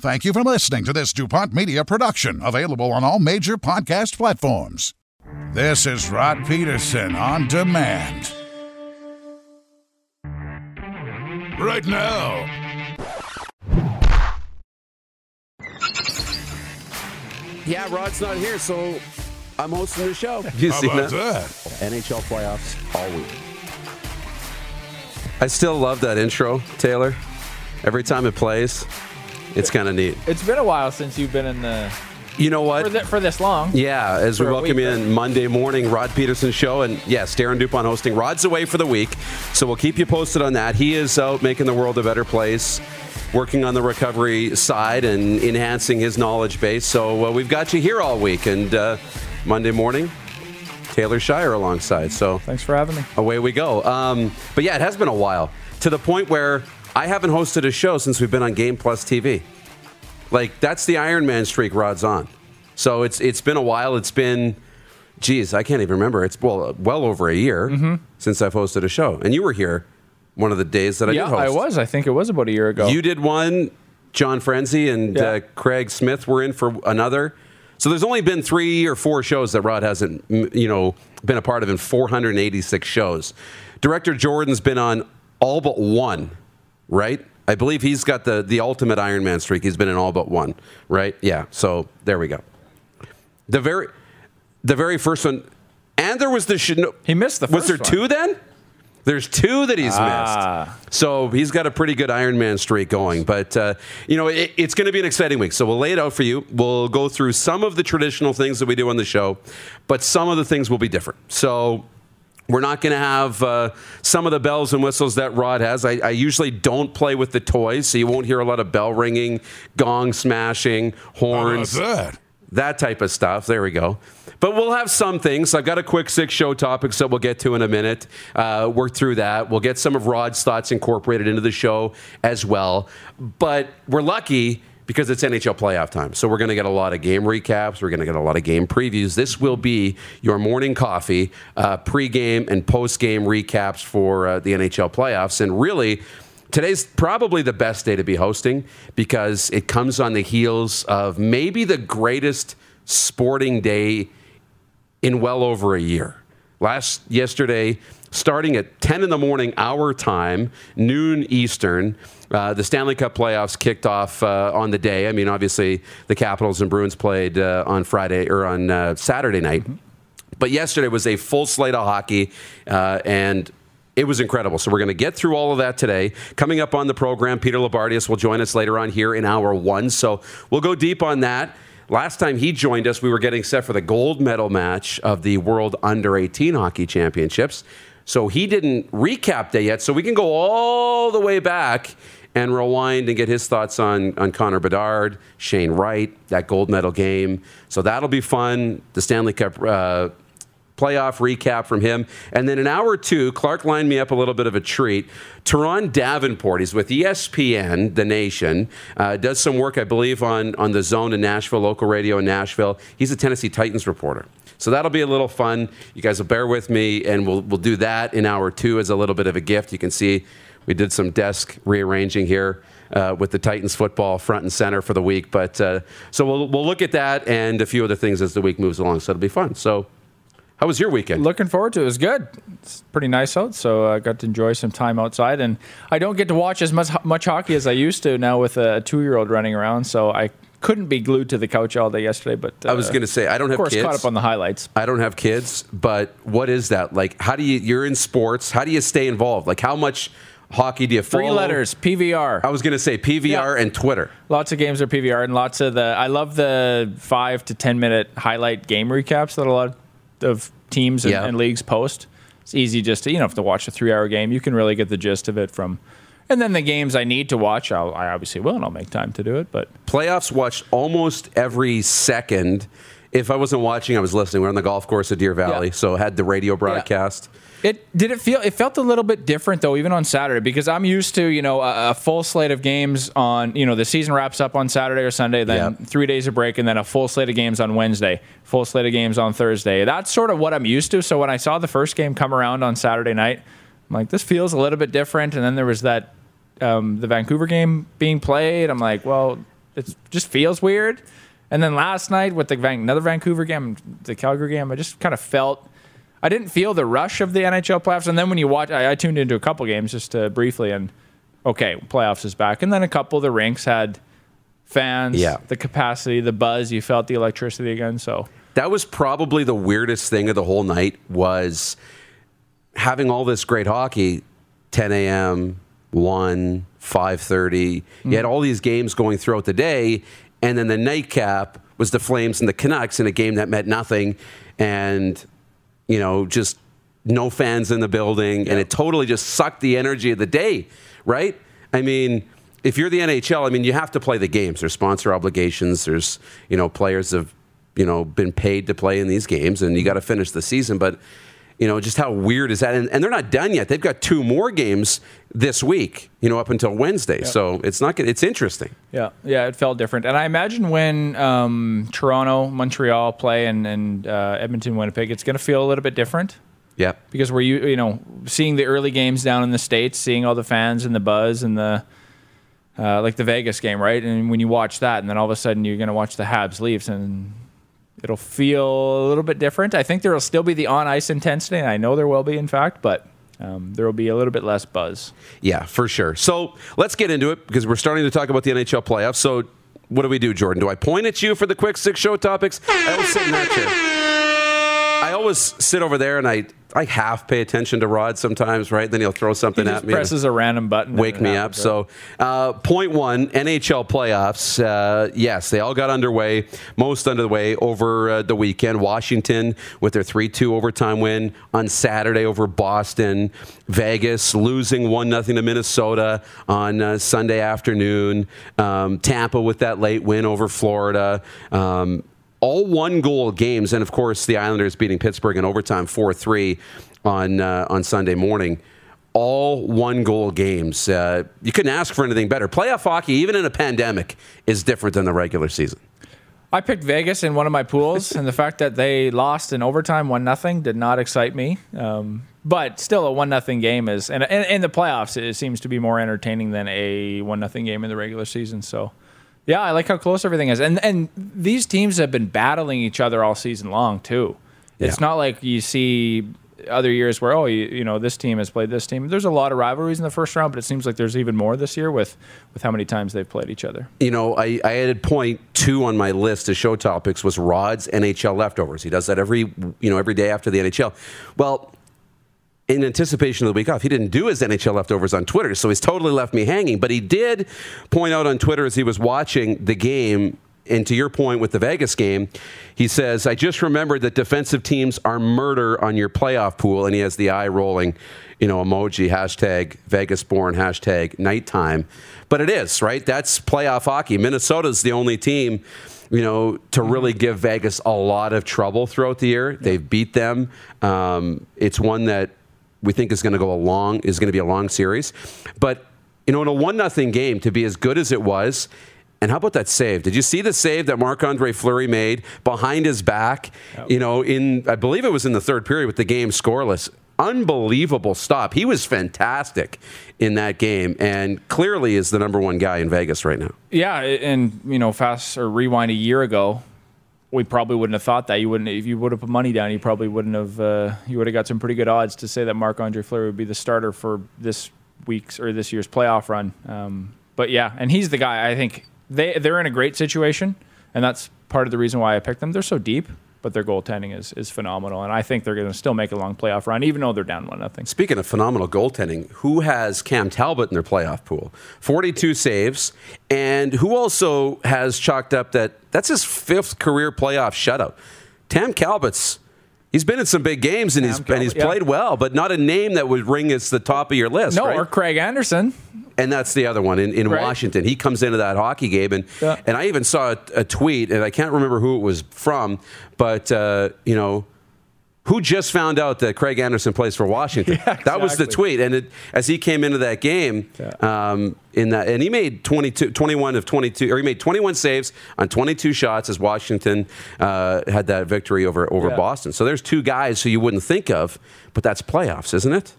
Thank you for listening to this DuPont Media production, available on all major podcast platforms. This is Rod Peterson on demand. Right now. Yeah, Rod's not here, so I'm hosting the show. You How seen about that? that? NHL playoffs all week. I still love that intro, Taylor. Every time it plays, it's kind of neat. It's been a while since you've been in the You know what? for, th- for this long. Yeah, as we welcome week, in Monday morning, Rod Peterson show, and yes, Darren Dupont hosting. Rod's away for the week, so we'll keep you posted on that. He is out making the world a better place, working on the recovery side and enhancing his knowledge base. So uh, we've got you here all week, and uh, Monday morning, Taylor Shire alongside. So Thanks for having me. away we go. Um, but yeah, it has been a while to the point where I haven't hosted a show since we've been on Game Plus TV. Like that's the Iron Man streak Rod's on. So it's it's been a while. It's been, geez, I can't even remember. It's well well over a year since I've hosted a show, and you were here one of the days that I yeah, did host. I was. I think it was about a year ago. You did one. John Frenzy and Yeah. uh, Craig Smith were in for another. So there's only been three or four shows that Rod hasn't, you know, been a part of in 486 shows. Director Jordan's been on all but one, right? I believe he's got the the ultimate Iron Man streak. He's been in all but one, right? Yeah. So there we go. The very, the very first one, and there was the sh- no, He missed the Was there one. two then? There's two that he's Ah. missed. So he's got a pretty good Iron Man streak going. But, uh, you know, it, it's going to be an exciting week. So we'll lay it out for you. We'll go through some of the traditional things that we do on the show, but some of the things will be different. So we're not going to have uh, some of the bells and whistles that Rod has. I, I usually don't play with the toys, so you won't hear a lot of bell ringing, gong smashing, horns that? that type of stuff. There we go. But we'll have some things. I've got a quick six show topics that we'll get to in a minute. Uh, work through that. We'll get some of Rod's thoughts incorporated into the show as well. But we're lucky because it's NHL playoff time. So we're going to get a lot of game recaps. We're going to get a lot of game previews. This will be your morning coffee, uh, pregame and postgame recaps for uh, the NHL playoffs. And really, Today's probably the best day to be hosting because it comes on the heels of maybe the greatest sporting day in well over a year. Last yesterday, starting at 10 in the morning, our time, noon Eastern, uh, the Stanley Cup playoffs kicked off uh, on the day. I mean, obviously, the Capitals and Bruins played uh, on Friday or on uh, Saturday night. But yesterday was a full slate of hockey, uh, and it was incredible. So we're going to get through all of that today. Coming up on the program, Peter Loubardias will join us later on here in hour one. So we'll go deep on that. Last time he joined us, we were getting set for the gold medal match of the World Under 18 Hockey Championships. So he didn't recap that yet. So we can go all the way back and rewind and get his thoughts on, on Connor Bedard, Shane Wright, that gold medal game. So that'll be fun. The Stanley Cup uh, playoff recap from him. And then an hour two, Clark lined me up a little bit of a treat. Turron Davenport, he's with ESPN, The Nation, uh, does some work, I believe, on, on the zone in Nashville, local radio in Nashville. He's a Tennessee Titans reporter. So that'll be a little fun. You guys will bear with me, and we'll, we'll do that in hour two as a little bit of a gift. You can see we did some desk rearranging here. Uh, with the Titans football front and center for the week, but uh, so we'll we'll look at that and a few other things as the week moves along. So it'll be fun. So how was your weekend? Looking forward to it. It was good. It's pretty nice out, so I got to enjoy some time outside. And I don't get to watch as much, much hockey as I used to now with a two year old running around, so I couldn't be glued to the couch all day yesterday. But uh, I was going to say I don't have of course, kids. caught up on the highlights. I don't have kids, but what is that like? How do you? You're in sports. How do you stay involved? Like how much hockey do you follow? Three letters PVR. I was going to say PVR Yeah. and Twitter. Lots of games are PVR, and lots of the. I love the five to ten minute highlight game recaps that a lot of teams and, Yeah. and leagues post. It's easy just to you know if to watch a three hour game, you can really get the gist of it from. And then the games I need to watch, I'll, I obviously will, and I'll make time to do it. But Playoffs watched almost every second. If I wasn't watching, I was listening. We're on the golf course at Deer Valley, Yeah. so had the radio broadcast. It did it feel it felt a little bit different though even on Saturday because I'm used to you know a, a full slate of games on you know the season wraps up on Saturday or Sunday then three days of break and then a full slate of games on Wednesday full slate of games on Thursday that's sort of what I'm used to so when I saw the first game come around on Saturday night I'm like this feels a little bit different and then there was that um, the Vancouver game being played I'm like well it just feels weird. And then last night with the Van- another Vancouver game, the Calgary game, I just kind of felt I didn't feel the rush of the NHL playoffs. And then when you watch, I, I tuned into a couple games just uh, briefly, and okay, playoffs is back. And then a couple of the rinks had fans, Yeah. the capacity, the buzz. You felt the electricity again. So That was probably the weirdest thing of the whole night was having all this great hockey, 10 a.m., 1, 5.30. You had all these games going throughout the day, and then the nightcap was the Flames and the Canucks in a game that meant nothing, and, you know, just no fans in the building, and it totally just sucked the energy of the day, right? I mean, if you're the NHL, I mean, you have to play the games. There's sponsor obligations. There's, you know, players have, you know, been paid to play in these games, and you got to finish the season. But, you know, just how weird is that? And, and they're not done yet. They've got two more games this week, you know, up until Wednesday. So it's not. gonna- It's interesting. Yeah, yeah, it felt different. And I imagine when um, Toronto, Montreal play and, and uh, Edmonton, Winnipeg, it's going to feel a little bit different Yeah. because we're you you know seeing the early games down in the states, seeing all the fans and the buzz and the uh, like the Vegas game, right? And when you watch that, and then all of a sudden you're going to watch the Habs Leafs, and it'll feel a little bit different. I think there will still be the on ice intensity, and I know there will be, in fact, but um, there will be a little bit less buzz. Yeah, for sure. So let's get into it because we're starting to talk about the NHL playoffs. So what do we do, Jordan? Do I point at you for the quick six show topics? I always sit in that chair. I always sit over there and I, I half pay attention to Rod sometimes, right? Then he'll throw He something just at me. presses a random button, wake me up. right? So, uh, point one, NHL playoffs. Uh, yes, they all got underway, most underway over uh, the weekend. Washington with their 3 2 overtime win on Saturday over Boston. Vegas losing 1 0 to Minnesota on uh, Sunday afternoon. Um, Tampa with that late win over Florida. Um, all one goal games, and of course the Islanders beating Pittsburgh in overtime four three on uh, on Sunday morning. All one goal games. Uh, you couldn't ask for anything better. Playoff hockey, even in a pandemic, is different than the regular season. I picked Vegas in one of my pools, and the fact that they lost in overtime, one nothing, did not excite me. Um, but still, a one nothing game is, and in the playoffs, it seems to be more entertaining than a one nothing game in the regular season. So, yeah, I like how close everything is, and and these teams have been battling each other all season long too. It's Yeah. not like you see other years where oh you, you know this team has played this team. There's a lot of rivalries in the first round, but it seems like there's even more this year with with how many times they've played each other. You know, I, I added point two on my list of show topics was Rod's NHL leftovers. He does that every you know every day after the NHL. Well, in anticipation of the week off, he didn't do his NHL leftovers on Twitter, so he's totally left me hanging. But he did point out on Twitter as he was watching the game, and to your point with the Vegas game, he says, I just remembered that defensive teams are murder on your playoff pool, and he has the eye rolling, you know, emoji, hashtag Vegas born, hashtag nighttime. But it is, right? That's playoff hockey. Minnesota's the only team you know, to really give Vegas a lot of trouble throughout the year. They've beat them. Um, it's one that we think is going to go a long is going to be a long series. But you know, in a one nothing game, to be as good as it was. And how about that save? Did you see the save that Marc Andre Fleury made behind his back? You know, in I believe it was in the third period with the game scoreless. Unbelievable stop. He was fantastic in that game and clearly is the number one guy in Vegas right now. Yeah, and you know, fast or rewind a year ago, we probably wouldn't have thought that. You wouldn't if you would have put money down. You probably wouldn't have. Uh, you would have got some pretty good odds to say that Marc Andre Fleury would be the starter for this week's or this year's playoff run. Um, but yeah, and he's the guy. I think they they're in a great situation, and that's part of the reason why I picked them. They're so deep, but their goaltending is is phenomenal, and I think they're going to still make a long playoff run, even though they're down one nothing. Speaking of phenomenal goaltending, who has Cam Talbot in their playoff pool? 42 saves. And who also has chalked up that that's his fifth career playoff shutout? Cam Talbot's. He's been in some big games and he's, and he's yeah. played well, but not a name that would ring as the top of your list. No, right? or Craig Anderson. and that's the other one in, in Right. Washington. He comes into that hockey game, and Yeah. and I even saw a, a tweet, and I can't remember who it was from, but uh, you know. Who just found out that Craig Anderson plays for Washington? Yeah, That was the tweet, and it, as he came into that game, Yeah. um, in that, and he made 22, 21 of twenty two, or he made twenty one saves on twenty two shots as Washington uh, had that victory over over Yeah. Boston. So there's two guys who you wouldn't think of, but that's playoffs, isn't it?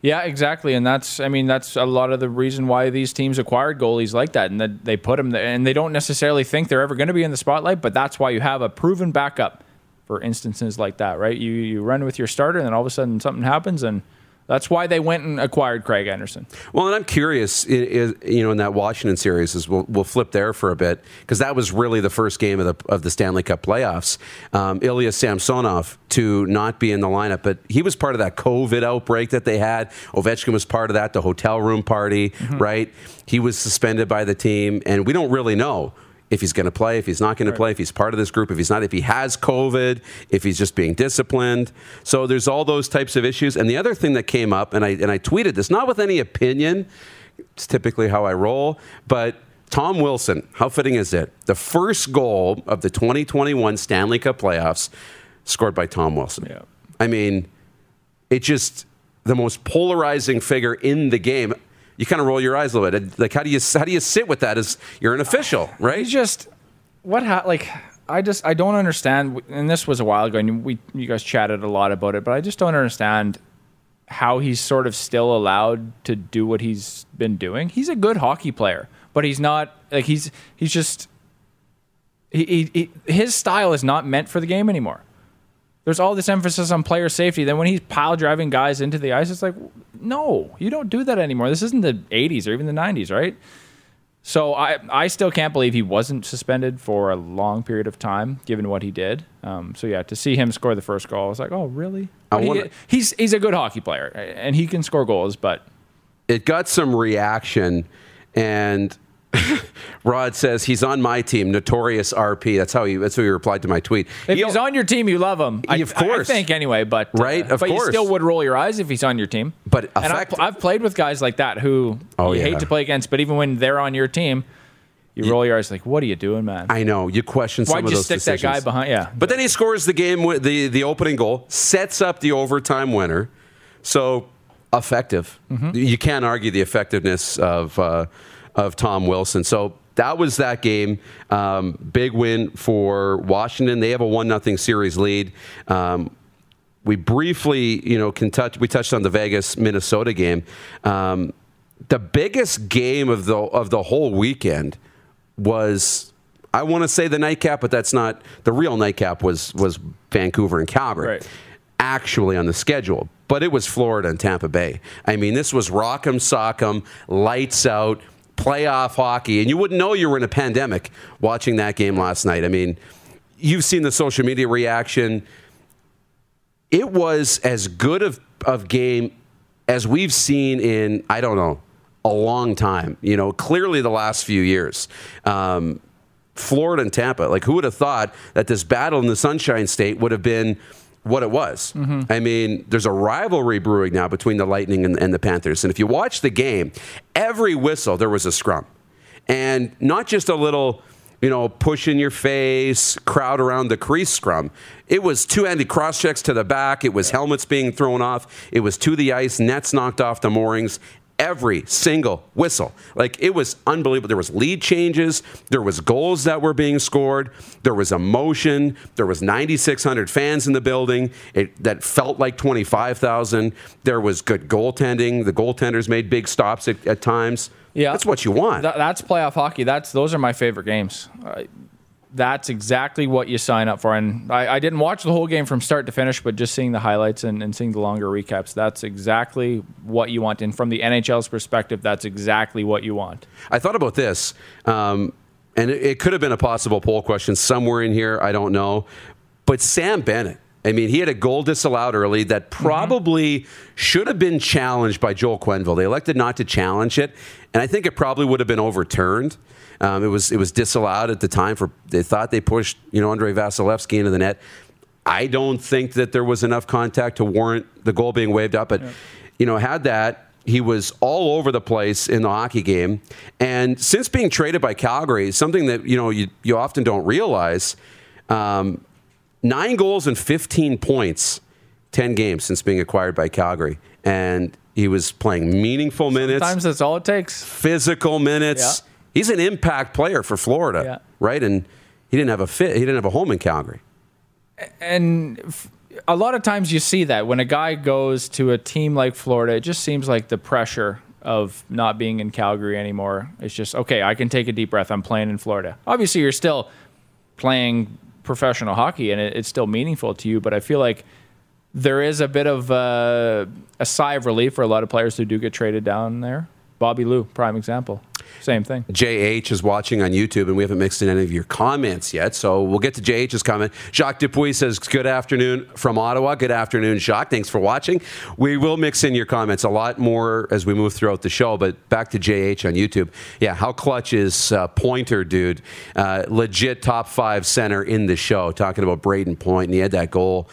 Yeah, exactly, and that's I mean that's a lot of the reason why these teams acquired goalies like that, and that they put them there, and they don't necessarily think they're ever going to be in the spotlight, but that's why you have a proven backup for instances like that, right? You you run with your starter, and then all of a sudden something happens, and that's why they went and acquired Craig Anderson. Well, and I'm curious, is, you know, in that Washington series, is we'll, we'll flip there for a bit because that was really the first game of the of the Stanley Cup playoffs. Um, Ilya Samsonov to not be in the lineup, but he was part of that COVID outbreak that they had. Ovechkin was part of that, the hotel room party, right? He was suspended by the team, and we don't really know if he's going to play, if he's not going to play, if he's part of this group, if he's not, if he has COVID, if he's just being disciplined. So there's all those types of issues. And the other thing that came up, and I and I tweeted this, not with any opinion, it's typically how I roll, but Tom Wilson, how fitting is it? The first goal of the 2021 Stanley Cup playoffs scored by Tom Wilson. Yeah. I mean, it just the most polarizing figure in the game. You kind of roll your eyes a little bit. Like, how do you how do you sit with that as you're an official, right? He's just what ha- like I just I don't understand. And this was a while ago, and we you guys chatted a lot about it, but I just don't understand how he's sort of still allowed to do what he's been doing. He's a good hockey player, but he's not like he's he's just he, he, he his style is not meant for the game anymore. There's all this emphasis on player safety. Then when he's pile driving guys into the ice, it's like, no, you don't do that anymore. This isn't the 80s or even the 90s, right? So I, I still can't believe he wasn't suspended for a long period of time, given what he did. Um, so yeah, to see him score the first goal, I was like, oh really? I But he- he's he's a good hockey player, and he can score goals. But it got some reaction and Rod says he's on my team, notorious RP. That's how he. That's how he replied to my tweet. if He- he's on your team, you love him. I, Of course. I think anyway. But uh, Right, of but course. you still would roll your eyes if he's on your team. But and I've. I've played with guys like that who Oh, you yeah. hate to play against, but even when they're on your team, you roll your eyes like, what are you doing, man? I know you question some Why'd of you those stick that guy behind? Yeah, But then he scores the game with the the opening goal, sets up the overtime winner. So effective. Mm-hmm. You can't argue the effectiveness of uh, of Tom Wilson. So that was that game. Um, big win for Washington. They have a one nothing series lead. Um, we briefly, you know, can touch. We touched on the Vegas Minnesota game. Um, the biggest game of the of the whole weekend was I want to say the nightcap, but that's not the real nightcap. Was was Vancouver and Calgary Right. actually on the schedule, but it was Florida and Tampa Bay. I mean, this was rock'em sock'em, lights out, playoff hockey, and you wouldn't know you were in a pandemic watching that game last night. I mean, you've seen the social media reaction it was as good of, of game as we've seen in I don't know a long time. You know, clearly the last few years. Um, Florida and Tampa. Like, who would have thought that this battle in the Sunshine State would have been what it was? Mm-hmm. I mean, there's a rivalry brewing now between the Lightning and, and the Panthers. And if you watch the game, every whistle there was a scrum, and not just a little you know, push in your face, crowd around the crease scrum. It was two-handed cross checks to the back. It was helmets being thrown off. It was to the ice, nets knocked off the moorings. Every single whistle, like it was unbelievable. There was lead changes. There was goals that were being scored. There was emotion. There was 9,600 fans in the building. It that felt like 25,000. There was good goaltending. The goaltenders made big stops at, at times. Yeah, that's what you want. Th- that's playoff hockey. That's those are my favorite games. Uh, that's exactly what you sign up for. And I, I didn't watch the whole game from start to finish, but just seeing the highlights and, and seeing the longer recaps, that's exactly what you want. And from the NHL's perspective, that's exactly what you want. I thought about this, um, and it, it could have been a possible poll question somewhere in here. I don't know. But Sam Bennett, I mean, he had a goal disallowed early that probably should have been challenged by Joel Quenneville. They elected not to challenge it, and I think it probably would have been overturned. Um, it was it was disallowed at the time for they thought they pushed you know Andrei Vasilevskiy into the net. I don't think that there was enough contact to warrant the goal being waved up, but you know had that he was all over the place in the hockey game. And since being traded by Calgary, something that you know you, you often don't realize, um, nine goals and 15 points, 10 games since being acquired by Calgary. And he was playing meaningful minutes, Sometimes that's all it takes. physical minutes. Yeah. He's an impact player for Florida, Yeah. right? And he didn't have a fit. He didn't have a home in Calgary. And a lot of times you see that when a guy goes to a team like Florida, it just seems like the pressure of not being in Calgary anymore. It's just okay. I can take a deep breath. I'm playing in Florida. Obviously, you're still playing professional hockey, and it, it's still meaningful to you. But I feel like there is a bit of uh, a sigh of relief for a lot of players who do get traded down there. Bobby Lou, prime example. Same thing. JH is watching on YouTube, and we haven't mixed in any of your comments yet. So we'll get to JH's comment. Jacques Dupuis says, Good afternoon from Ottawa. Good afternoon, Jacques. Thanks for watching. We will mix in your comments a lot more as we move throughout the show. But back to JH on YouTube. Yeah, how clutch is uh, Pointer, dude? Uh, legit top five center in the show, talking about Brayden Point, and he had that goal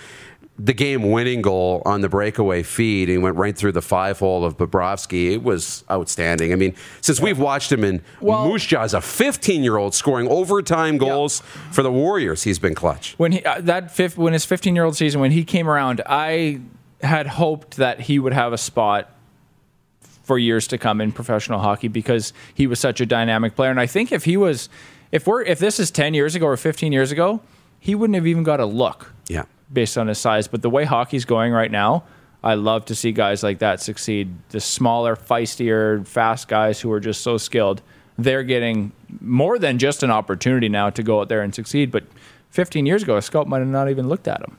the game winning goal on the breakaway feed and went right through the five hole of Bobrovsky. It was outstanding. I mean, since we've watched him in Well- Moose Jaw as a 15 year old scoring overtime goals for the Warriors, he's been clutch. when he uh, that fifth, when his 15 year old season when he came around, I had hoped that he would have a spot for years to come in professional hockey because he was such a dynamic player. And I think if he was, if we're if this is 10 years ago or 15 years ago, he wouldn't have even got a look Yeah. Based on his size. But the way hockey's going right now, I love to see guys like that succeed. The smaller, feistier, fast guys who are just so skilled, they're getting more than just an opportunity now to go out there and succeed. But 15 years ago, a scout might have not even looked at him.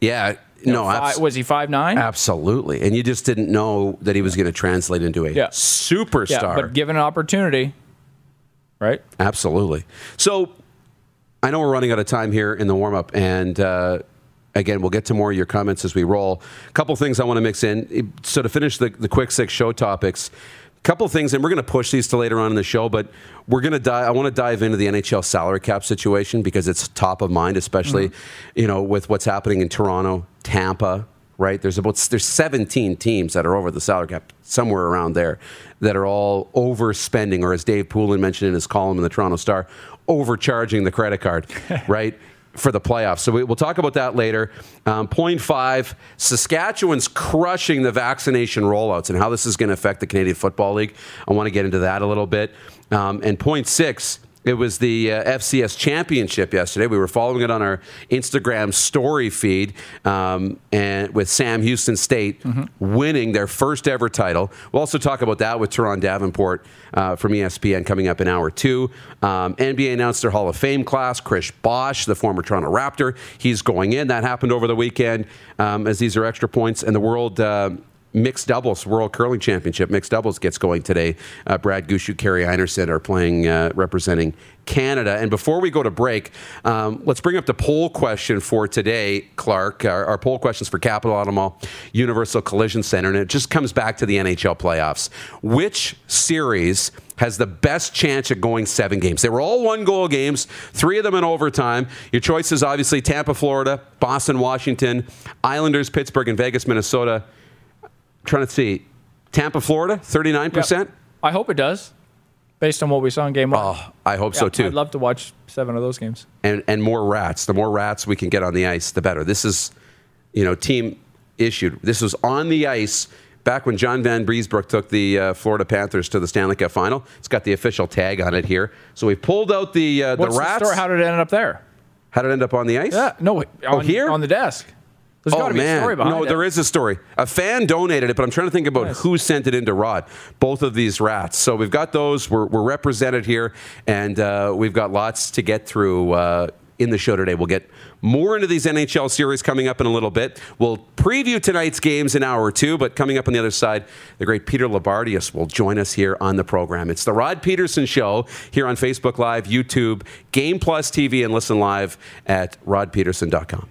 Yeah. You no, know, fi- abs- was he five nine? absolutely. And you just didn't know that he was going to translate into a Yeah. superstar. Yeah, but given an opportunity, right? Absolutely. So I know we're running out of time here in the warm up, and uh, again, we'll get to more of your comments as we roll. A couple things I want to mix in. So to finish the, the quick six show topics, a couple things, and we're going to push these to later on in the show, but we're going to dive. I want to dive into the NHL salary cap situation because it's top of mind, especially mm-hmm. you know with what's happening in Toronto, Tampa. Right there's about there's 17 teams that are over the salary cap somewhere around there that are all overspending, or as Dave Poulin mentioned in his column in the Toronto Star, overcharging the credit card. right for the playoffs. So we, we'll talk about that later. Um, point five Saskatchewan's crushing the vaccination rollouts and how this is going to affect the Canadian Football League. I want to get into that a little bit. Um, and point six. It was the uh, FCS championship yesterday. We were following it on our Instagram story feed, um, and with Sam Houston State winning their first ever title. We'll also talk about that with Turron Davenport uh, from ESPN coming up in hour two. Um, NBA announced their Hall of Fame class. Chris Bosh, the former Toronto Raptor, he's going in. That happened over the weekend, um, as these are extra points. And the world. Uh, Mixed doubles, World Curling Championship, mixed doubles gets going today. Uh, Brad Gushue, Kerri Einarson are playing, uh, representing Canada. And before we go to break, um, let's bring up the poll question for today, Clark. Our, our poll questions for Capital Automall Universal Collision Center, and it just comes back to the NHL playoffs. Which series has the best chance of going seven games? They were all one goal games, three of them in overtime. Your choices obviously Tampa, Florida, Boston, Washington, Islanders, Pittsburgh, and Vegas, Minnesota trying to see. Tampa, Florida, 39%. Yep. I hope it does, based on what we saw in game one. Oh, I hope so too. I'd love to watch seven of those games. and and more rats. The more rats we can get on the ice, the better. This is, you know, team issued. This was on the ice back when John Vanbiesbrouck took the uh, Florida Panthers to the Stanley Cup final. It's got the official tag on it here. So we pulled out the uh, the What's the, rats. story? How did it end up there? How did it end up on the ice? Yeah, no, wait, oh, here? on the desk. There's got Oh to be man, a story behind no, it. there is a story. A fan donated it, but I'm trying to think about Nice. who sent it into Rod. Both of these rats. So we've got those. We're, we're represented here, and uh, we've got lots to get through uh, in the show today. We'll get more into these NHL series coming up in a little bit. We'll preview tonight's games in an hour two, but coming up on the other side, the great Peter Loubardias will join us here on the program. It's the Rod Peterson Show here on Facebook Live, YouTube, Game Plus TV, and listen live at rodpeterson.com.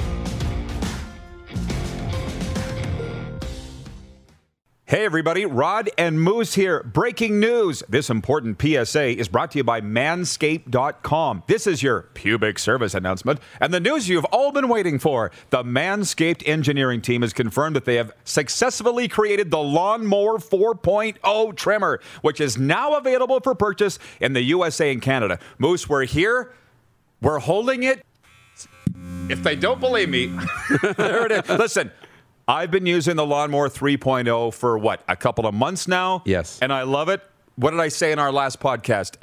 Hey everybody, Rod and Moose here. Breaking news. This important PSA is brought to you by manscaped.com. This is your pubic service announcement and the news you've all been waiting for. The Manscaped engineering team has confirmed that they have successfully created the Lawnmower 4.0 trimmer, which is now available for purchase in the USA and Canada. Moose, we're here. We're holding it. If they don't believe me, there it is. Listen, I've been using the Lawnmower 3.0 for what, a couple of months now? Yes. And I love it. What did I say in our last podcast?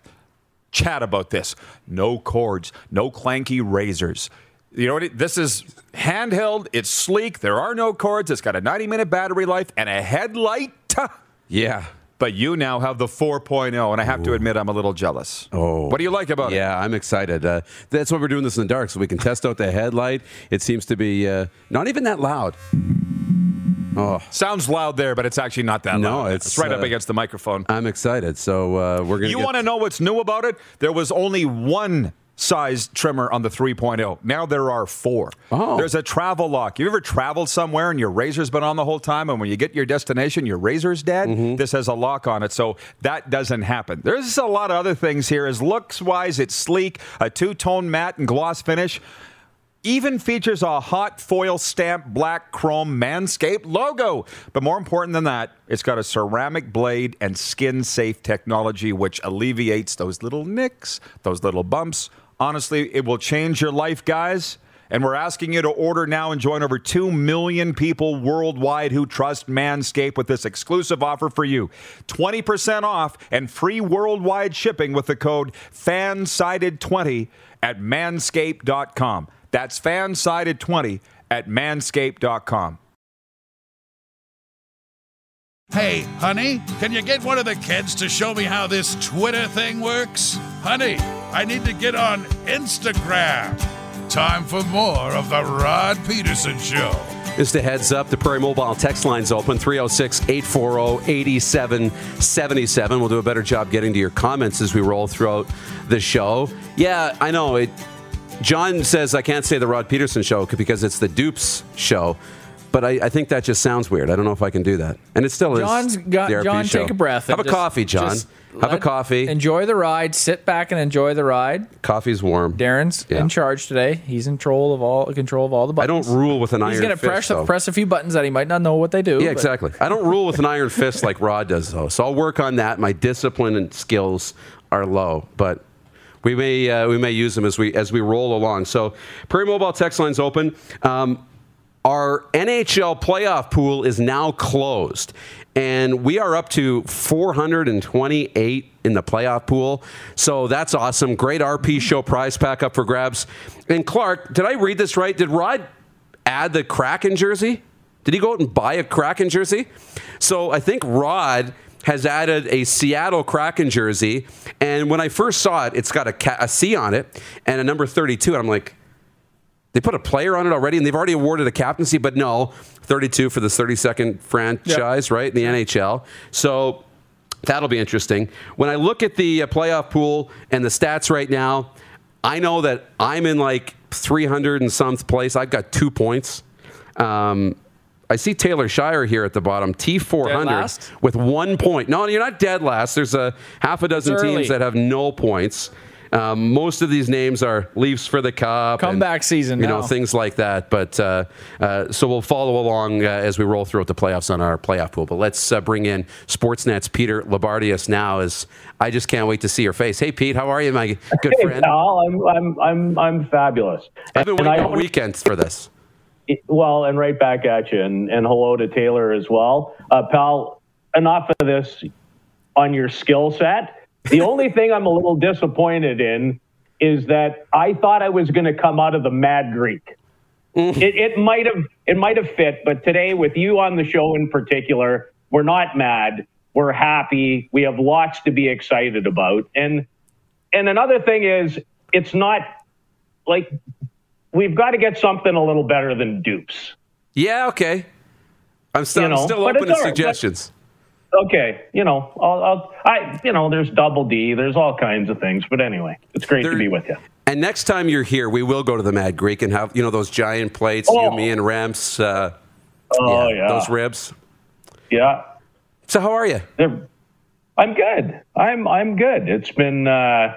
Chat about this. No cords, no clanky razors. You know what? it- This is handheld, it's sleek, there are no cords, it's got a 90 minute battery life and a headlight. Yeah. But you now have the 4.0, and I have to admit, I'm a little jealous. Oh. What do you like about it? Yeah, I'm excited. Uh, that's why we're doing this in the dark, so we can test out the headlight. It seems to be uh, not even that loud. Oh, Sounds loud there, but it's actually not that loud. No, loud. it's, right up uh, against the microphone. I'm excited. So uh, we're gonna. You get- want to know what's new about it? There was only one size trimmer on the 3.0. Now there are four. Oh. There's a travel lock. You ever traveled somewhere and your razor's been on the whole time, and when you get your destination, your razor's dead? Mm-hmm. This has a lock on it, so that doesn't happen. There's a lot of other things here. As looks wise, it's sleek, a two tone matte and gloss finish. Even features a hot foil stamped black chrome Manscaped logo. But more important than that, it's got a ceramic blade and skin safe technology which alleviates those little nicks, those little bumps. Honestly, it will change your life, guys. And we're asking you to order now and join over 2 million people worldwide who trust Manscaped with this exclusive offer for you 20% off and free worldwide shipping with the code FANSIDED20 at manscaped.com. That's FANSIDED20 at manscaped.com. Hey, honey, can you get one of the kids to show me how this Twitter thing works? Honey, I need to get on Instagram. Time for more of the Rod Peterson Show. Just a heads up, the Prairie Mobile text line's open 306 840 8777. We'll do a better job getting to your comments as we roll throughout the show. Yeah, I know. It, John says I can't say the Rod Peterson show because it's the Dupes show. But I, I think that just sounds weird. I don't know if I can do that. And it still John's is. got John. show. Take a breath. Have a just- coffee, John. Have a coffee. Enjoy the ride. Sit back and enjoy the ride. Coffee's warm. Darren's Yeah. in charge today. He's in control of all control of all the buttons. I don't rule with an He's iron gonna fist. press though. press a few buttons that he might not know what they do. Yeah, but- exactly. I don't rule with an iron fist like Rod does, though. So I'll work on that. My discipline and skills are low, but we may uh, we may use them as we as we roll along. So Prairie Mobile text line's open. Um, our NHL playoff pool is now closed, and we are up to 428 in the playoff pool. So that's awesome. Great RP show prize pack up for grabs. And Clark, did I read this right? Did Rod add the Kraken jersey? Did he go out and buy a Kraken jersey? So I think Rod has added a Seattle Kraken jersey. And when I first saw it, it's got a, ca- a C on it and a number 32. And I'm like, they put a player on it already and they've already awarded a captaincy, but no, 32 for this 32nd franchise, right, in the NHL. So that'll be interesting. When I look at the uh, playoff pool and the stats right now, I know that I'm in like 300 and some place. I've got two points. Um, I see Taylor Shire here at the bottom, T400 with one point. No, you're not dead last. There's a half a dozen teams that have no points. Um, most of these names are Leafs for the Cup, and, Comeback season you know, things like that. But uh, uh, so we'll follow along uh, as we roll throughout the playoffs on our playoff pool. But let's uh, bring in Sportsnet's Peter Loubardias now. As I just can't wait to see your face. Hey, Pete, how are you, my good Hey, friend? pal, I'm I'm I'm I'm fabulous. I've been waiting I all weekend for this. Well, and right back at you, and, and hello to Taylor as well, uh, pal. Enough of this on your skill set. The only thing I'm a little disappointed in is that I thought I was going to come out of the Mad Greek. Mm. it, it might have it might have fit, but today with you on the show in particular, we're not mad. We're happy. We have lots to be excited about, and and another thing is, it's not like we've got to get something a little better than dupes. Yeah, okay. I'm still, You know, I'm still open to right. suggestions. Okay, you know, I'll, I'll, I, you know, there's double D, there's all kinds of things, but anyway, it's great There- to be with you. And next time you're here, we will go to the Mad Greek and have you know those giant plates, you, Oh. me, and Ramps. Uh, Oh yeah, those ribs. yeah. So how are you? They're, I'm good. I'm I'm good. It's been uh,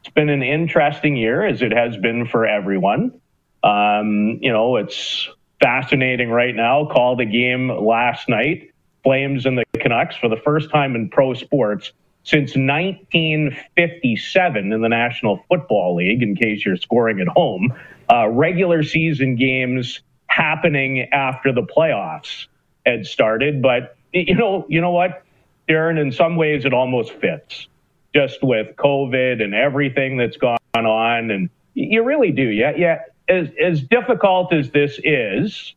it's been an interesting year, as it has been for everyone. Um, you know, it's fascinating right now. Called a game last night. Flames and the Canucks for the first time in pro sports since 1957 in the National Football League. In case you're scoring at home, uh, regular season games happening after the playoffs had started. But you know, you know what, Darren, in some ways it almost fits just with COVID and everything that's gone on. And you really do. Yeah. Yeah. As, as difficult as this is,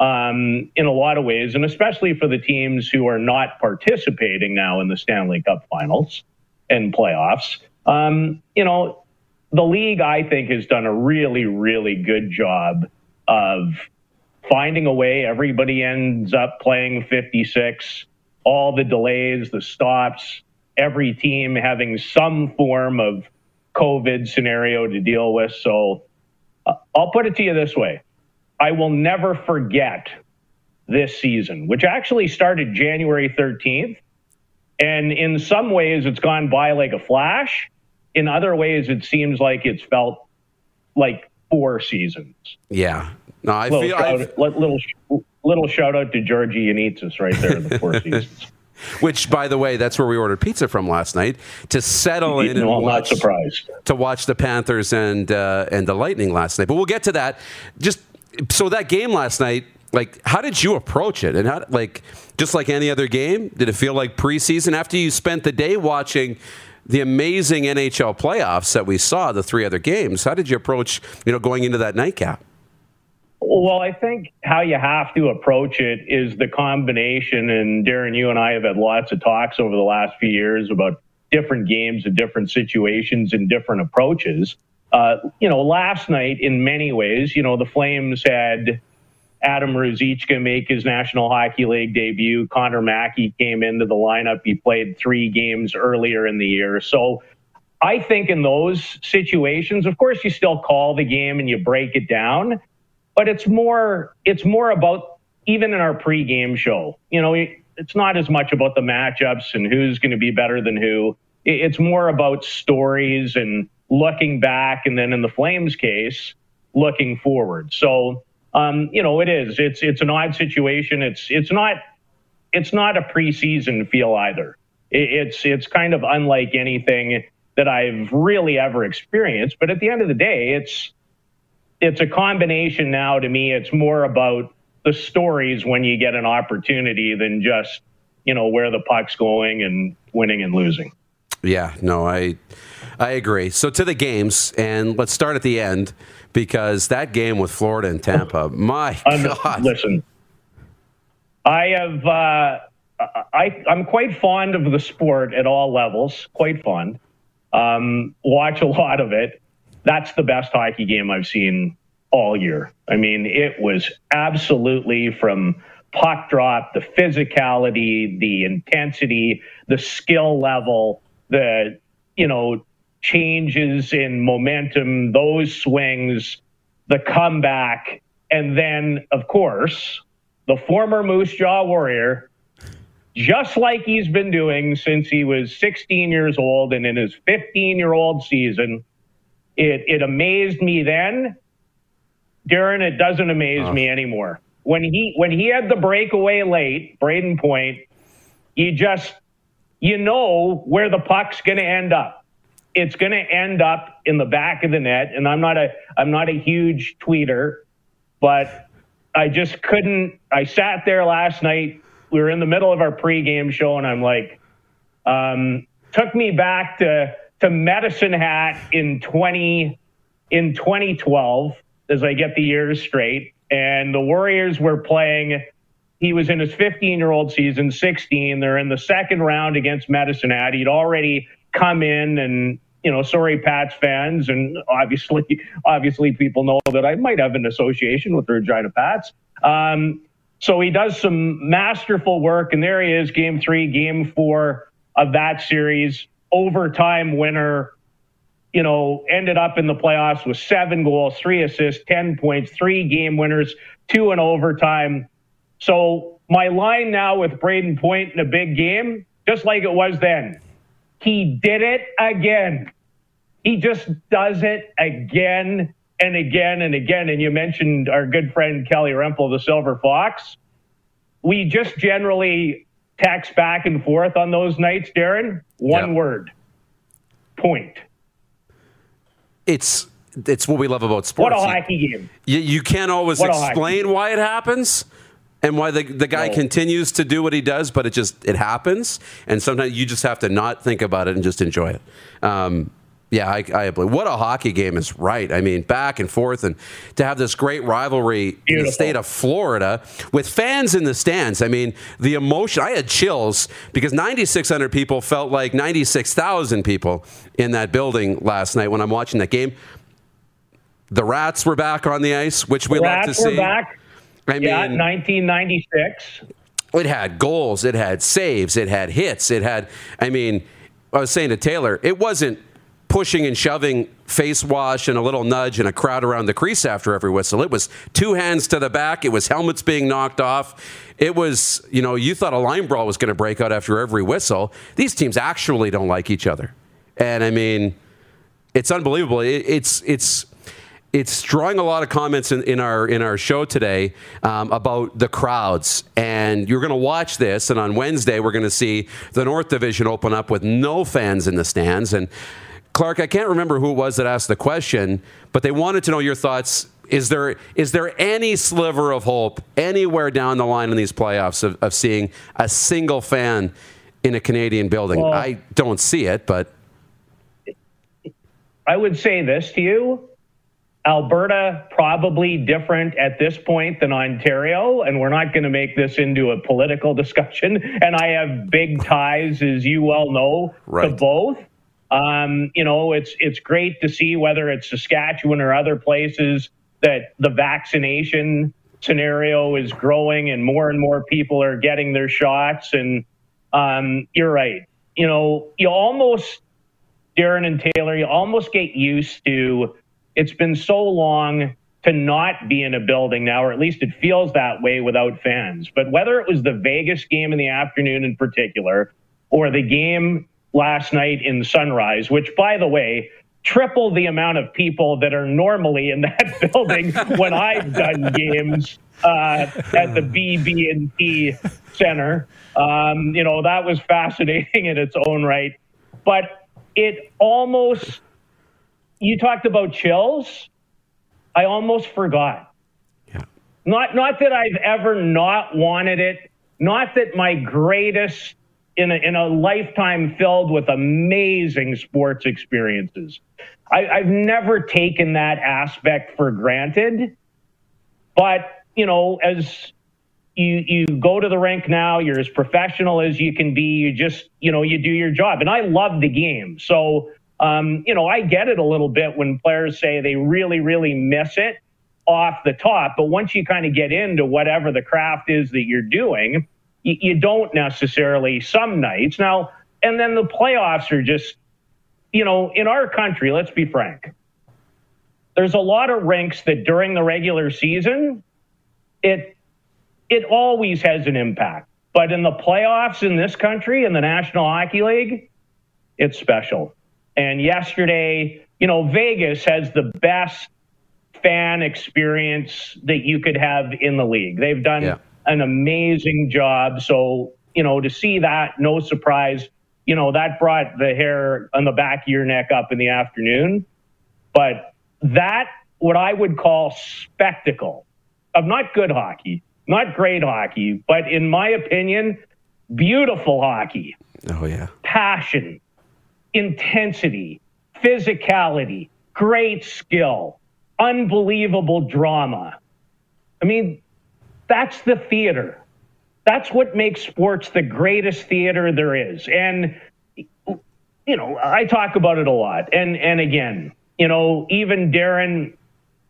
um, in a lot of ways, and especially for the teams who are not participating now in the Stanley Cup finals and playoffs, um, you know, the league, I think, has done a really, really good job of finding a way. Everybody ends up playing 56, all the delays, the stops, every team having some form of COVID scenario to deal with. So uh, I'll put it to you this way I will never forget this season, which actually started January 13th. And in some ways, it's gone by like a flash. In other ways, it seems like it's felt like four seasons. Yeah. No, I little feel shout, I've- little little shout out to Georgie Yanitsis right there in the four seasons. which, by the way, that's where we ordered pizza from last night to settle in and no, I'm not watch, surprised. to watch the Panthers and uh, and the Lightning last night. But we'll get to that. Just so that game last night, like, how did you approach it? And how, like, just like any other game, did it feel like preseason after you spent the day watching? The amazing NHL playoffs that we saw, the three other games. How did you approach, you know, going into that nightcap? Well, I think how you have to approach it is the combination. And Darren, you and I have had lots of talks over the last few years about different games and different situations and different approaches. Uh, you know, last night, in many ways, you know, the Flames had Adam Ruzicka make his National Hockey League debut. Connor Mackey came into the lineup. He played three games earlier in the year. So I think in those situations, of course, you still call the game and you break it down but it's more it's more about even in our pregame show. You know, it's not as much about the matchups and who's going to be better than who. It's more about stories and looking back, and then in the Flames case, looking forward. So, um, you know, it is. It's it's an odd situation. It's it's not it's not a preseason feel either. It's it's kind of unlike anything that I've really ever experienced. But at the end of the day, it's it's a combination now to me. It's more about the stories when you get an opportunity than just, you know, where the puck's going and winning and losing. Yeah, no, I I agree. So to the games, and let's start at the end because that game with Florida and Tampa, my Um, God. Listen, I have, uh, I, I'm quite fond of the sport at all levels, quite fond. Um, watch a lot of it. That's the best hockey game I've seen all year. I mean, it was absolutely from puck drop, the physicality, the intensity, the skill level, the, you know, changes in momentum, those swings, the comeback, and then, of course, the former Moose Jaw Warrior, just like he's been doing since he was 16 years old and in his 15 year old season. It, it amazed me then. Darren, it doesn't amaze me anymore. When he when he had the breakaway late, Brayden Point, you just you know where the puck's going to end up. It's going to end up in the back of the net. And I'm not a I'm not a huge tweeter, but I just couldn't. I sat there last night. We were in the middle of our pregame show, and I'm like, um, took me back to to Medicine Hat in 20 in 2012 as I get the years straight. And the Warriors were playing. He was in his 15 year old season, 16. They're in the second round against Medicine Hat. He'd already come in and you know, sorry, Pats fans, and obviously, obviously, people know that I might have an association with the Regina Pats. Um, so he does some masterful work, and there he is, game three, game four of that series, overtime winner. You know, ended up in the playoffs with seven goals, three assists, 10 points, three game winners, two in overtime. So my line now with Brayden Point in a big game, just like it was then. He did it again. He just does it again and again and again. And you mentioned our good friend Kelly Rempel, the Silver Fox. We just generally text back and forth on those nights, Darren. One Yeah. word point. it's it's what we love about sports. What a hockey game. You, you can't always explain why it happens and why the, the guy No. continues to do what he does, but it just it happens. And sometimes you just have to not think about it and just enjoy it. Um, yeah, I, I believe what a hockey game is right. I mean, back and forth, and to have this great rivalry in the state of Florida with fans in the stands. I mean, the emotion. I had chills because 9,600 people felt like 96,000 people in that building last night when I'm watching that game. The Rats were back on the ice, which we love to Rats see. back. I yeah, mean, 1996. it had goals, it had saves, it had hits, it had. I mean, I was saying to Taylor, it wasn't pushing and shoving, face wash, and a little nudge and a crowd around the crease after every whistle. It was two hands to the back. It was helmets being knocked off. It was, you know, you thought a line brawl was going to break out after every whistle. These teams actually don't like each other, and I mean, it's unbelievable. It, it's it's it's drawing a lot of comments in, in our in our show today um, about the crowds, and you're going to watch this. And on Wednesday, we're going to see the North Division open up with no fans in the stands. And Clark, I can't remember who it was that asked the question, but they wanted to know your thoughts. Is there is there any sliver of hope anywhere down the line in these playoffs of, of seeing a single fan in a Canadian building? Well- I don't see it, but I would say this to you. Alberta probably different at this point than Ontario, and we're not going to make this into a political discussion. And I have big ties, as you well know, to both. Um, you know, it's it's great to see whether it's Saskatchewan or other places that the vaccination scenario is growing and more and more people are getting their shots. And um, you're right. You know, you almost Darren and Taylor, you almost get used to it's been so long to not be in a building now, or at least it feels that way without fans. But whether it was the Vegas game in the afternoon in particular, or the game last night in Sunrise, which, by the way, triple the amount of people that are normally in that building when I've done games uh, at the BB&T Center. Um, you know, that was fascinating in its own right. But it almost, you talked about chills. I almost forgot. yeah. Not not that I've ever not wanted it. Not that my greatest in a, in a lifetime filled with amazing sports experiences. I, I've never taken that aspect for granted. But you know, as you you go to the rink now, you're as professional as you can be. You just you know you do your job, and I love the game. So um, you know, I get it a little bit when players say they really really miss it off the top. But once you kind of get into whatever the craft is that you're doing, you, you don't necessarily some nights now. And then the playoffs are just, you know, in our country. Let's be frank. There's a lot of rinks that during the regular season, it it always has an impact. But in the playoffs in this country, in the National Hockey League, it's special. And yesterday, you know, Vegas has the best fan experience that you could have in the league. They've done Yeah. an amazing job. So, you know, to see that, no surprise, you know, that brought the hair on the back of your neck up in the afternoon. But that, what I would call spectacle of not good hockey, not great hockey, but in my opinion, beautiful hockey Oh yeah. passion, intensity, physicality, great skill, unbelievable drama. I mean, that's the theater. That's what makes sports the greatest theater there is. And you know, I talk about it a lot. And and again, you know, even Darren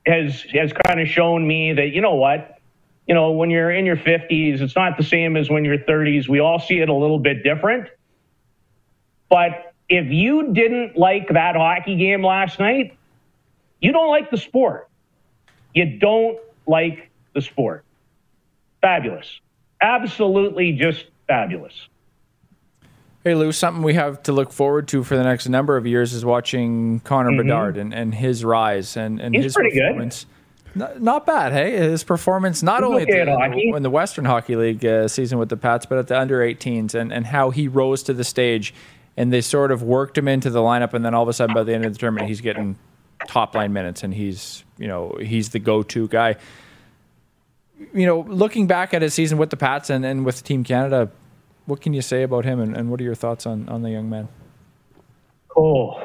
has has kind of shown me that you know what, you know, when you're in your 50s, it's not the same as when you're 30s. We all see it a little bit different. But if you didn't like that hockey game last night, you don't like the sport. You don't like the sport. Fabulous. Absolutely just fabulous. Hey Lou, something we have to look forward to for the next number of years is watching Connor Bedard and, and his rise and, and Mm-hmm. He's his performance. Not, not bad, hey. His performance not He's only okay at the, at hockey. in the Western Hockey League uh, season with the Pats, but at the under 18s and, and how he rose to the stage and they sort of worked him into the lineup and then all of a sudden by the end of the tournament he's getting top line minutes, and he's you know he's the go to guy. You know, looking back at his season with the Pats and, and with Team Canada, what can you say about him, and, and what are your thoughts on on the young man? Oh,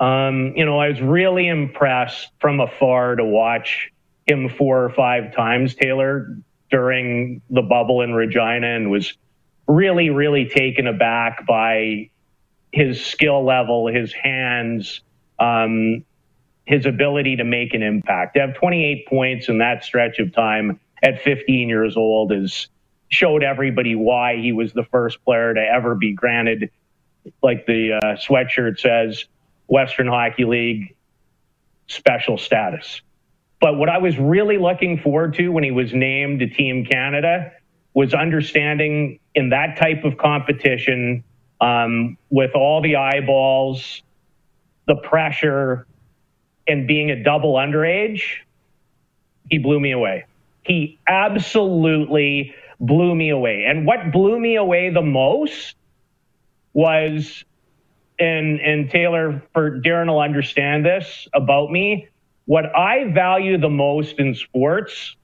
um, you know, I was really impressed from afar to watch him four or five times, Taylor, during the bubble in Regina, and was really, really taken aback by his skill level, his hands, um, his ability to make an impact. To have 28 points in that stretch of time at 15 years old is showed everybody why he was the first player to ever be granted, like the uh, sweatshirt says, Western Hockey League special status. But what I was really looking forward to when he was named to Team Canada was understanding in that type of competition um, with all the eyeballs, the pressure, and being a double underage, he blew me away. He absolutely blew me away. And what blew me away the most was, and and Taylor, for Darren will understand this about me. What I value the most in sports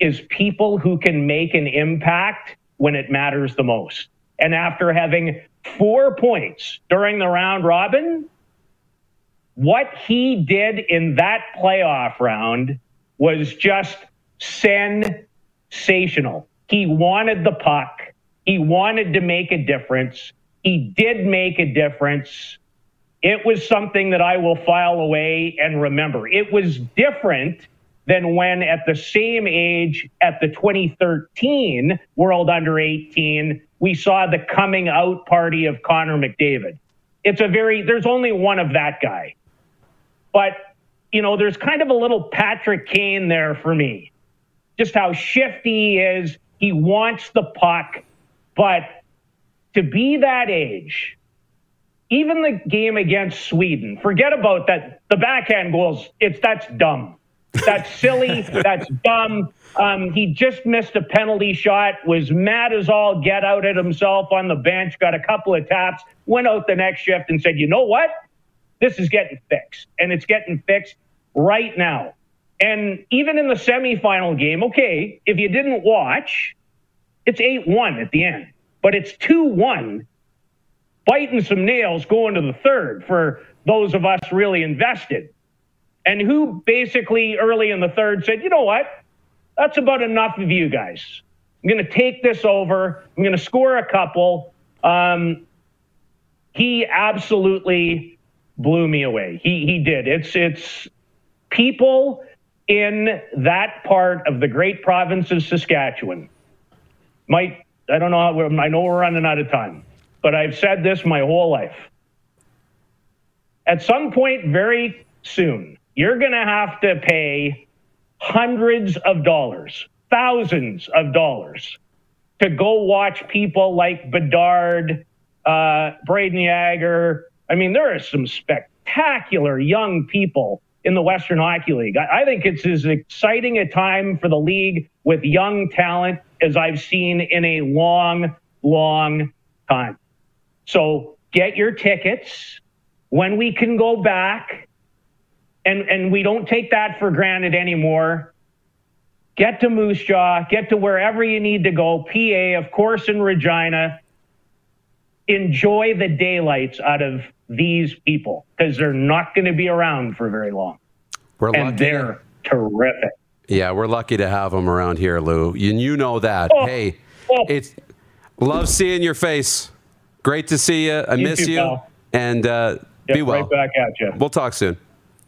is people who can make an impact when it matters the most. And after having four points during the round robin, what he did in that playoff round was just sensational. He wanted the puck. He wanted to make a difference. He did make a difference. It was something that I will file away and remember. It was different than when at the same age at the 2013 World Under 18, we saw the coming out party of Connor McDavid. It's a very, there's only one of that guy. But, you know, there's kind of a little Patrick Kane there for me. Just how shifty he is. He wants the puck. But to be that age, even the game against Sweden, forget about that. The backhand goals, it's that's dumb. That's silly. that's dumb. Um, he just missed a penalty shot, was mad as all get out at himself on the bench, got a couple of taps, went out the next shift and said, you know what? This is getting fixed. And it's getting fixed right now. And even in the semifinal game, okay, if you didn't watch, it's 8 1 at the end, but it's 2 1, biting some nails going to the third for those of us really invested and who basically early in the third said, you know what? That's about enough of you guys. I'm going to take this over. I'm going to score a couple. Um, he absolutely blew me away. He he did. It's it's people in that part of the great province of Saskatchewan might I don't know how I know we're running out of time, but I've said this my whole life. At some point very soon, you're going to have to pay hundreds of dollars, thousands of dollars to go watch people like Bedard, uh, Brayden Yager. I mean, there are some spectacular young people in the Western Hockey League. I, I think it's as exciting a time for the league with young talent as I've seen in a long, long time. So get your tickets when we can go back and and we don't take that for granted anymore. Get to Moose Jaw, get to wherever you need to go. PA, of course, in Regina. Enjoy the daylights out of these people because they're not going to be around for very long. We're and lucky. they're terrific. Yeah, we're lucky to have them around here, Lou. And you know that. Oh, hey, oh. it's love seeing your face. Great to see you. I You miss too, you. pal. And uh, Yep, be well. Right back at you. We'll talk soon.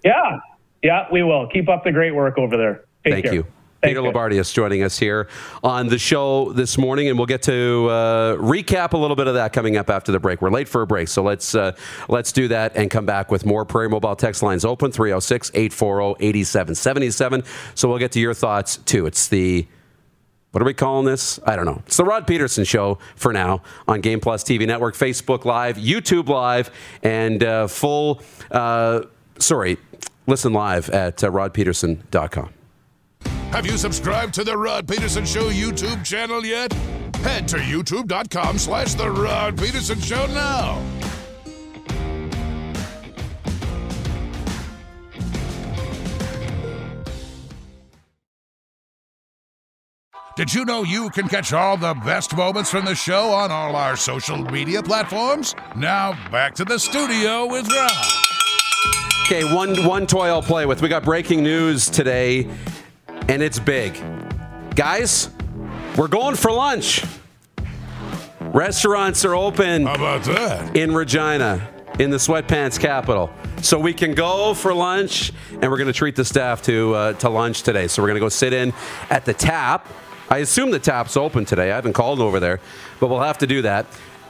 Yeah, yeah, we will. Keep up the great work over there. Take Thank care. you. Thanks, Peter. Loubardias joining us here on the show this morning, and we'll get to uh, recap a little bit of that coming up after the break. We're late for a break, so let's uh, let's do that and come back with more. Prairie Mobile text lines open 306 840 8777. So we'll get to your thoughts too. It's the what are we calling this? I don't know. It's the Rod Peterson Show for now on Game Plus TV Network, Facebook Live, YouTube Live, and uh, full, uh, sorry, listen live at uh, rodpeterson.com. Have you subscribed to the Rod Peterson Show YouTube channel yet? Head to youtube.com slash the Rod Peterson Show now. Did you know you can catch all the best moments from the show on all our social media platforms? Now back to the studio with Rod. Okay, one one toy I'll play with. We got breaking news today, and it's big. Guys, we're going for lunch. Restaurants are open How about that? in Regina, in the sweatpants capital. So we can go for lunch, and we're going to treat the staff to uh, to lunch today. So we're going to go sit in at the tap. I assume the tap's open today. I haven't called over there, but we'll have to do that.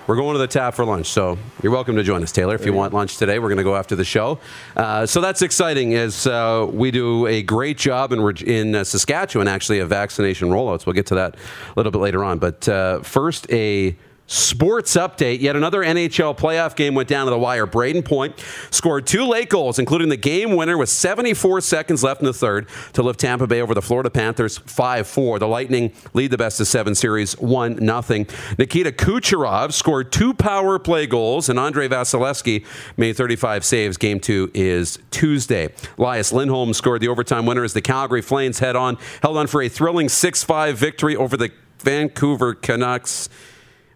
We're going to the tap for lunch, so you're welcome to join us, Taylor. If you want lunch today, we're going to go after the show. Uh, so that's exciting as uh, we do a great job in, in uh, Saskatchewan, actually, of vaccination rollouts. We'll get to that a little bit later on. But uh, first, a Sports update. Yet another NHL playoff game went down to the wire. Brayden Point scored two late goals, including the game winner with 74 seconds left in the third to lift Tampa Bay over the Florida Panthers 5 4. The Lightning lead the best of seven series 1 0. Nikita Kucherov scored two power play goals, and Andrei Vasilevskiy made 35 saves. Game two is Tuesday. Elias Lindholm scored the overtime winner as the Calgary Flames head on, held on for a thrilling 6 5 victory over the Vancouver Canucks.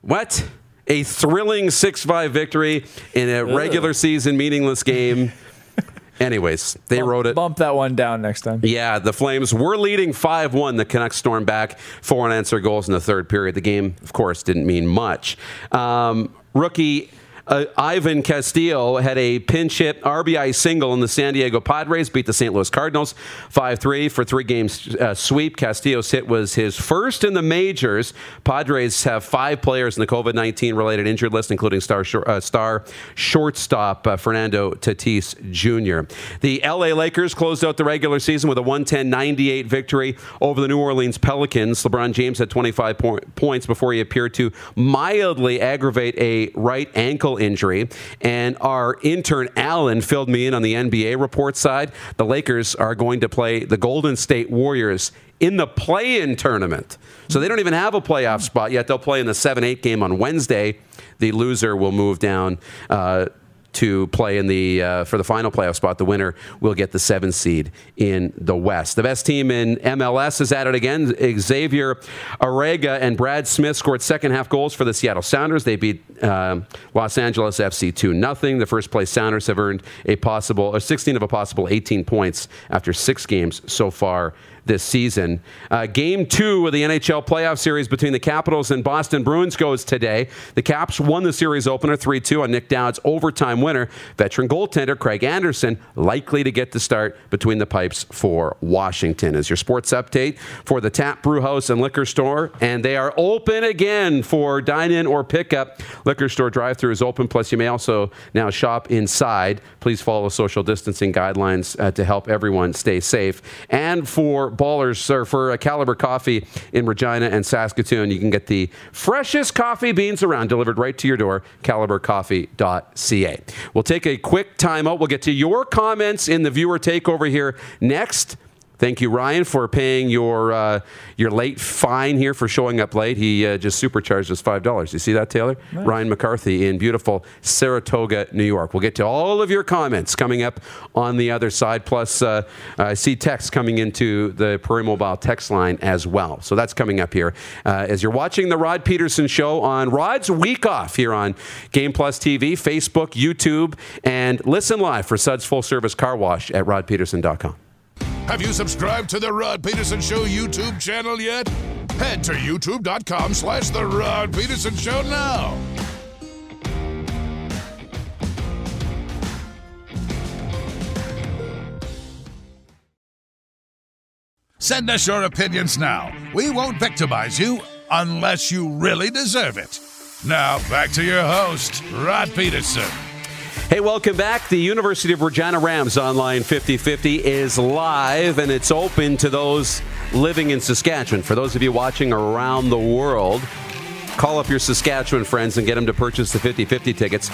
What? A thrilling 6 5 victory in a regular season meaningless game. Anyways, they Bump- wrote it. Bump that one down next time. Yeah, the Flames were leading 5 1. The Canucks stormed back four unanswered goals in the third period. The game, of course, didn't mean much. Um, rookie. Uh, Ivan Castillo had a pinch hit RBI single, and the San Diego Padres beat the St. Louis Cardinals 5 3 for three games uh, sweep. Castillo's hit was his first in the majors. Padres have five players in the COVID 19 related injured list, including star, uh, star shortstop uh, Fernando Tatis Jr. The LA Lakers closed out the regular season with a 110 98 victory over the New Orleans Pelicans. LeBron James had 25 po- points before he appeared to mildly aggravate a right ankle injury. And our intern Allen filled me in on the NBA report side. The Lakers are going to play the Golden State Warriors in the play in tournament. So they don't even have a playoff spot yet. They'll play in the 7 8 game on Wednesday. The loser will move down. Uh, to play in the uh, for the final playoff spot. The winner will get the seven seed in the West. The best team in MLS is at it again. Xavier Arreaga and Brad Smith scored second half goals for the Seattle Sounders. They beat um Los Angeles FC two 0 The first place Sounders have earned a possible or 16 of a possible 18 points after six games so far this season. Uh, game two of the NHL playoff series between the Capitals and Boston Bruins goes today. The Caps won the series opener 3 2 on Nic Dowd's overtime winner. Veteran goaltender Craig Anderson likely to get the start between the pipes for Washington. As your sports update for the Tap Brew House and Liquor Store, and they are open again for dine in or pickup. Liquor store drive through is open, plus, you may also now shop inside. Please follow social distancing guidelines uh, to help everyone stay safe. And for Ballers or for uh, Caliber Coffee in Regina and Saskatoon. You can get the freshest coffee beans around delivered right to your door, calibercoffee.ca. We'll take a quick timeout. We'll get to your comments in the viewer takeover here next. Thank you, Ryan, for paying your uh, your late fine here for showing up late. He uh, just supercharged us five dollars. You see that, Taylor? Ryan McCarthy in beautiful Saratoga, New York. We'll get to all of your comments coming up on the other side. Plus, uh, I see text coming into the Prairie Mobile text line as well. So that's coming up here uh, as you're watching the Rod Peterson Show on Rod's Week Off here on Game Plus TV, Facebook, YouTube, and listen live for Suds Full Service Car Wash at rodpeterson.com. Have you subscribed to the Rod Peterson Show YouTube channel yet? Head to youtube.com slash the Rod Peterson Show now. Send us your opinions now. We won't victimize you unless you really deserve it. Now, back to your host, Rod Peterson. Hey, welcome back. The University of Regina Rams Online 5050 is live and it's open to those living in Saskatchewan. For those of you watching around the world, call up your Saskatchewan friends and get them to purchase the 5050 tickets.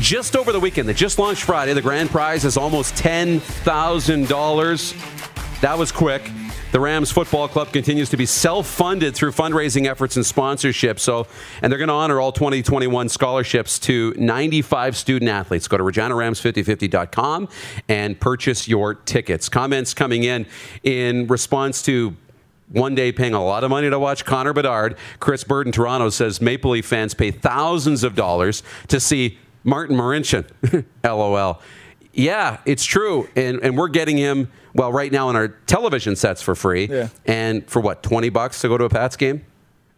Just over the weekend, they just launched Friday. The grand prize is almost $10,000. That was quick. The Rams Football Club continues to be self-funded through fundraising efforts and sponsorship. So, and they're going to honor all 2021 scholarships to 95 student athletes. Go to reginarams5050.com and purchase your tickets. Comments coming in in response to one day paying a lot of money to watch Connor Bedard. Chris Bird in Toronto says Maple Leaf fans pay thousands of dollars to see Martin Marincin. LOL. Yeah, it's true. And, and we're getting him, well, right now on our television sets for free. Yeah. And for what, 20 bucks to go to a Pats game?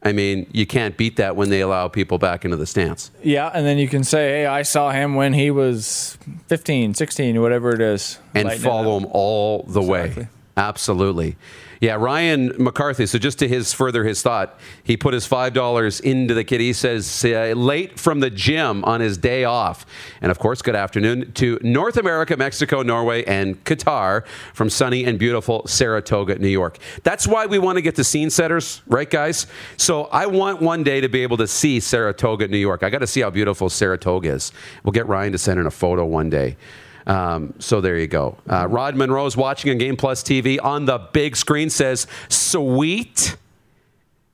I mean, you can't beat that when they allow people back into the stands. Yeah, and then you can say, hey, I saw him when he was 15, 16, whatever it is. and Lighten follow him all the Exactly. way. Absolutely. Yeah, Ryan McCarthy. So just to his further his thought, he put his five dollars into the kit. He says uh, late from the gym on his day off, and of course, good afternoon to North America, Mexico, Norway, and Qatar from sunny and beautiful Saratoga, New York. That's why we want to get the scene setters, right, guys? So I want one day to be able to see Saratoga, New York. I got to see how beautiful Saratoga is. We'll get Ryan to send in a photo one day. Um, so there you go. Uh, Rod Monroe's watching on Game Plus TV on the big screen. Says sweet,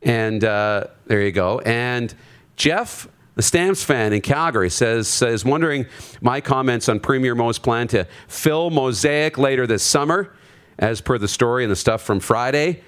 and uh, there you go. And Jeff, the Stamps fan in Calgary, says says wondering my comments on Premier Moe's plan to fill Mosaic later this summer, as per the story and the stuff from Friday.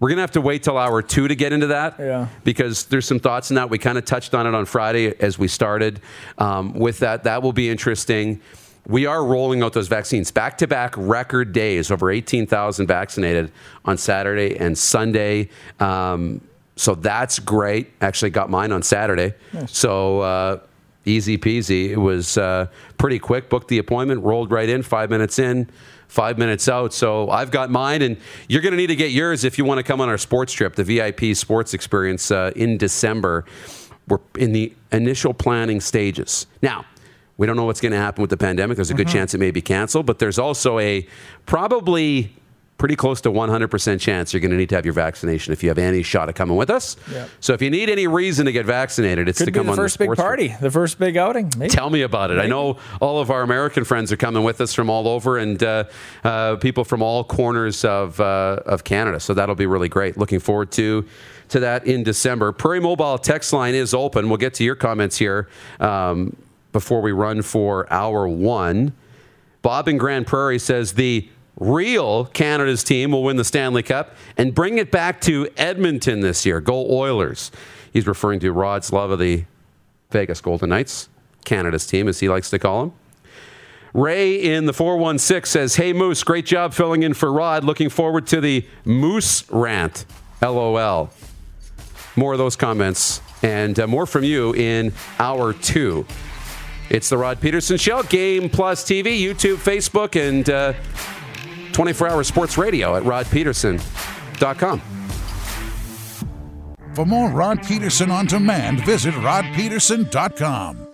We're gonna have to wait till hour two to get into that, Yeah. because there's some thoughts in that. We kind of touched on it on Friday as we started um, with that. That will be interesting. We are rolling out those vaccines back to back record days, over 18,000 vaccinated on Saturday and Sunday. Um, so that's great. Actually, got mine on Saturday. So uh, easy peasy. It was uh, pretty quick. Booked the appointment, rolled right in, five minutes in, five minutes out. So I've got mine, and you're going to need to get yours if you want to come on our sports trip, the VIP sports experience uh, in December. We're in the initial planning stages. Now, we don't know what's going to happen with the pandemic. There's a good chance it may be canceled, but there's also a probably pretty close to 100% chance you're going to need to have your vaccination if you have any shot at coming with us. Yep. So if you need any reason to get vaccinated, it's Could to come the on first the big sports trip. party, the first big outing. Maybe. Tell me about it. I know all of our American friends are coming with us from all over, and uh, uh, people from all corners of uh, of Canada. So that'll be really great. Looking forward to to that in December. Prairie Mobile text line is open. We'll get to your comments here um, before we run for hour one. Bob in Grande Prairie says the real Canada's team will win the Stanley Cup and bring it back to Edmonton this year. Go Oilers. He's referring to Rod's love of the Vegas Golden Knights, Canada's team, as he likes to call them. Ray in the 416 says, Hey Moose, great job filling in for Rod. Looking forward to the Moose rant. LOL. More of those comments and uh, more from you in hour two. It's the Rod Peterson Show, Game Plus TV, YouTube, Facebook, and uh, 24 hour sports radio at rodpeterson.com. For more Rod Peterson on demand, visit rodpeterson.com.